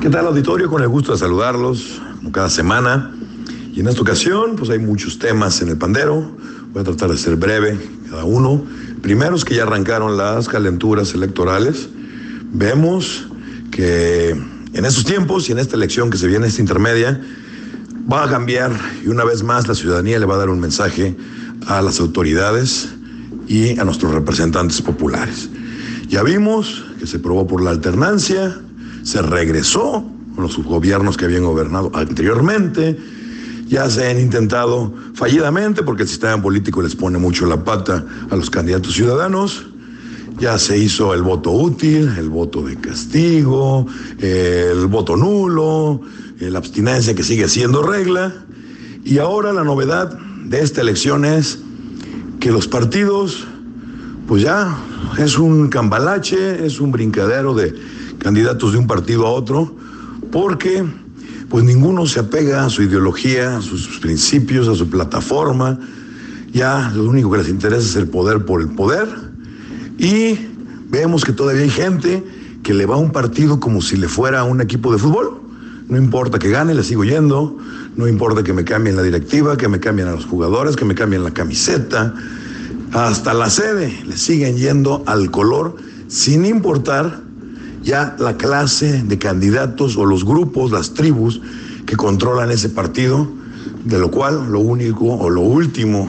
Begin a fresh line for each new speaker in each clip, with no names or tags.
¿Qué tal auditorio? Con el gusto de saludarlos como cada semana. Y en esta ocasión, pues hay muchos temas en el pandero. Voy a tratar de ser breve cada uno. Primero es que ya arrancaron las calenturas electorales. Vemos que en estos tiempos y en esta elección que se viene, esta intermedia, va a cambiar y una vez más la ciudadanía le va a dar un mensaje a las autoridades y a nuestros representantes populares. Ya vimos que se probó por la alternancia, se regresó con los gobiernos que habían gobernado anteriormente. Ya se han intentado fallidamente porque el sistema político les pone mucho la pata a los candidatos ciudadanos. Ya se hizo el voto útil, el voto de castigo, el voto nulo, la abstinencia que sigue siendo regla. Y ahora la novedad de esta elección es que los partidos, pues ya es un cambalache, es un brincadero de candidatos de un partido a otro, porque pues ninguno se apega a su ideología, a sus principios, a su plataforma. Ya lo único que les interesa es el poder por el poder. Y vemos que todavía hay gente que le va a un partido como si le fuera a un equipo de fútbol. No importa que gane, le sigo yendo. No importa que me cambien la directiva, que me cambien a los jugadores, que me cambien la camiseta. Hasta la sede le siguen yendo al color sin importar ya la clase de candidatos o los grupos, las tribus que controlan ese partido, de lo cual lo único o lo último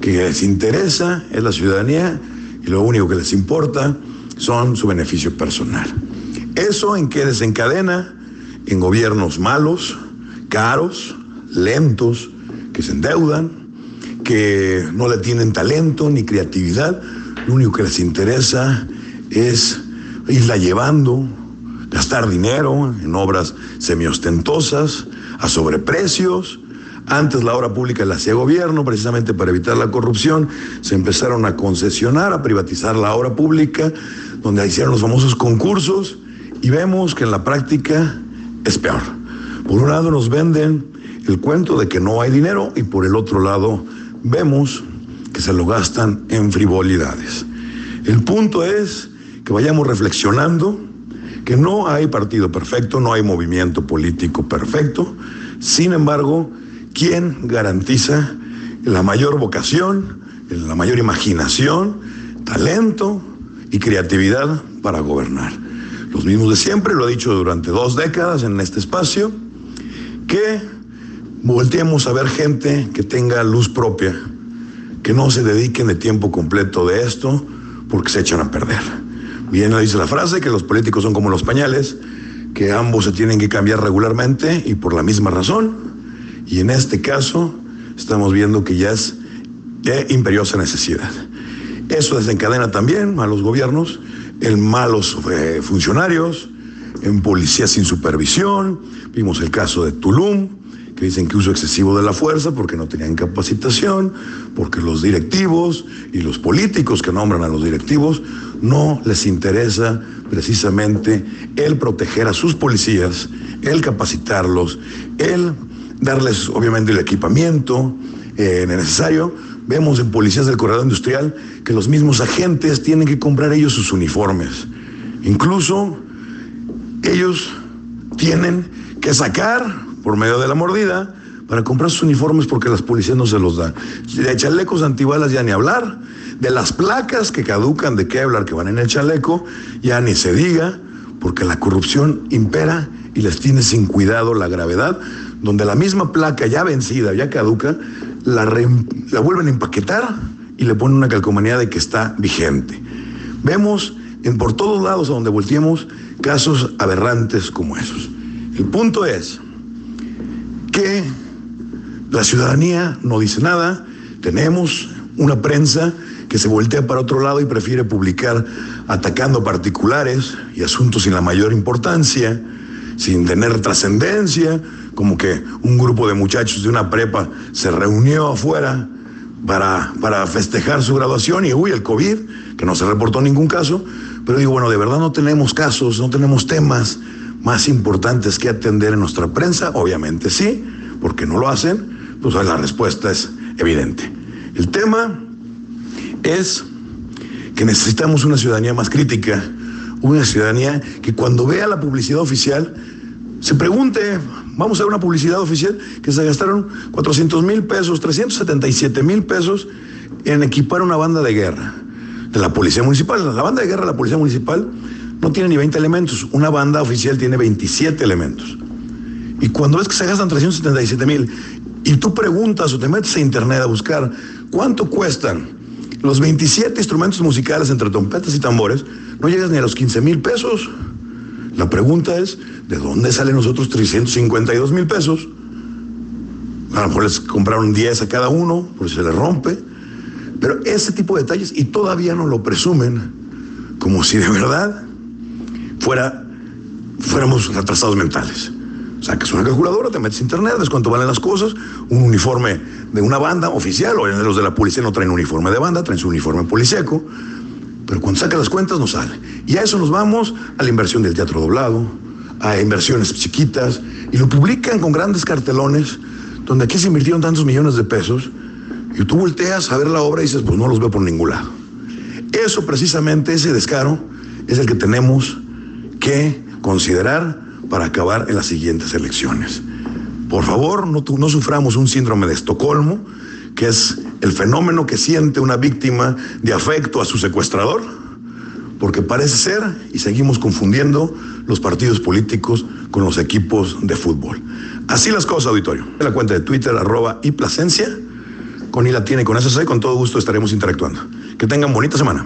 que les interesa es la ciudadanía y lo único que les importa son su beneficio personal. ¿Eso en qué desencadena? En gobiernos malos, caros, lentos, que se endeudan, que no le tienen talento ni creatividad. Lo único que les interesa es irla llevando, gastar dinero en obras semiostentosas, a sobreprecios. Antes la obra pública la hacía gobierno, precisamente para evitar la corrupción. Se empezaron a concesionar, a privatizar la obra pública, donde hicieron los famosos concursos, y vemos que en la práctica es peor. Por un lado nos venden el cuento de que no hay dinero y por el otro lado vemos que se lo gastan en frivolidades. El punto es que vayamos reflexionando que no hay partido perfecto, no hay movimiento político perfecto. Sin embargo, ¿quién garantiza la mayor vocación, la mayor imaginación, talento y creatividad para gobernar? Los mismos de siempre, lo he dicho durante dos décadas en este espacio, que volteemos a ver gente que tenga luz propia, que no se dediquen de tiempo completo de esto porque se echan a perder. Bien dice la frase que los políticos son como los pañales, que ambos se tienen que cambiar regularmente y por la misma razón. Y en este caso estamos viendo que ya es imperiosa necesidad. Eso desencadena también a los gobiernos en malos eh, funcionarios, en policía sin supervisión. Vimos el caso de Tulum, que dicen que uso excesivo de la fuerza porque no tenían capacitación, porque los directivos y los políticos que nombran a los directivos no les interesa precisamente el proteger a sus policías, el capacitarlos, el darles obviamente el equipamiento eh, necesario. Vemos en policías del corredor industrial que los mismos agentes tienen que comprar ellos sus uniformes. Incluso ellos tienen que sacar por medio de la mordida para comprar sus uniformes porque las policías no se los dan. De chalecos antibalas ya ni hablar, de las placas que caducan de Kevlar que van en el chaleco, ya ni se diga, porque la corrupción impera y les tiene sin cuidado la gravedad, donde la misma placa ya vencida, ya caduca, la, la vuelven a empaquetar y le ponen una calcomanía de que está vigente. Vemos en por todos lados a donde volteemos casos aberrantes como esos. El punto es que la ciudadanía no dice nada, tenemos una prensa que se voltea para otro lado y prefiere publicar atacando particulares y asuntos sin la mayor importancia, sin tener trascendencia, como que un grupo de muchachos de una prepa se reunió afuera para, para festejar su graduación y, uy, el COVID, que no se reportó ningún caso, pero digo, bueno, de verdad no tenemos casos, no tenemos temas más importantes que atender en nuestra prensa? Obviamente sí, porque no lo hacen, pues la respuesta es evidente. El tema es que necesitamos una ciudadanía más crítica, una ciudadanía que cuando vea la publicidad oficial se pregunte, vamos a ver una publicidad oficial que se gastaron 400 mil pesos, 377 mil pesos en equipar una banda de guerra de la Policía Municipal. La banda de guerra de la Policía Municipal no tiene ni 20 elementos, una banda oficial tiene 27 elementos. Y cuando ves que se gastan 377 mil y tú preguntas o te metes a internet a buscar cuánto cuestan los 27 instrumentos musicales entre trompetas y tambores, no llegas ni a los 15 mil pesos. La pregunta es, ¿de dónde salen nosotros 352 mil pesos? A lo mejor les compraron 10 a cada uno, porque se les rompe. Pero ese tipo de detalles, y todavía no lo presumen, como si de verdad fuera, fuéramos retrasados mentales. Sacas una calculadora, te metes a internet, ves cuánto valen las cosas, un uniforme de una banda oficial, o los de la policía no traen uniforme de banda, traen su uniforme policíaco, pero cuando saca las cuentas no sale. Y a eso nos vamos a la inversión del teatro doblado, a inversiones chiquitas, y lo publican con grandes cartelones, donde aquí se invirtieron tantos millones de pesos, y tú volteas a ver la obra y dices, pues no los veo por ningún lado. Eso precisamente, ese descaro, es el que tenemos que considerar para acabar en las siguientes elecciones. Por favor, no, no suframos un síndrome de Estocolmo, que es el fenómeno que siente una víctima de afecto a su secuestrador, porque parece ser, y seguimos confundiendo, los partidos políticos con los equipos de fútbol. Así las cosas, auditorio. En la cuenta de Twitter, arroba y Plasencia, con I tiene, con sé, con todo gusto estaremos interactuando. Que tengan bonita semana.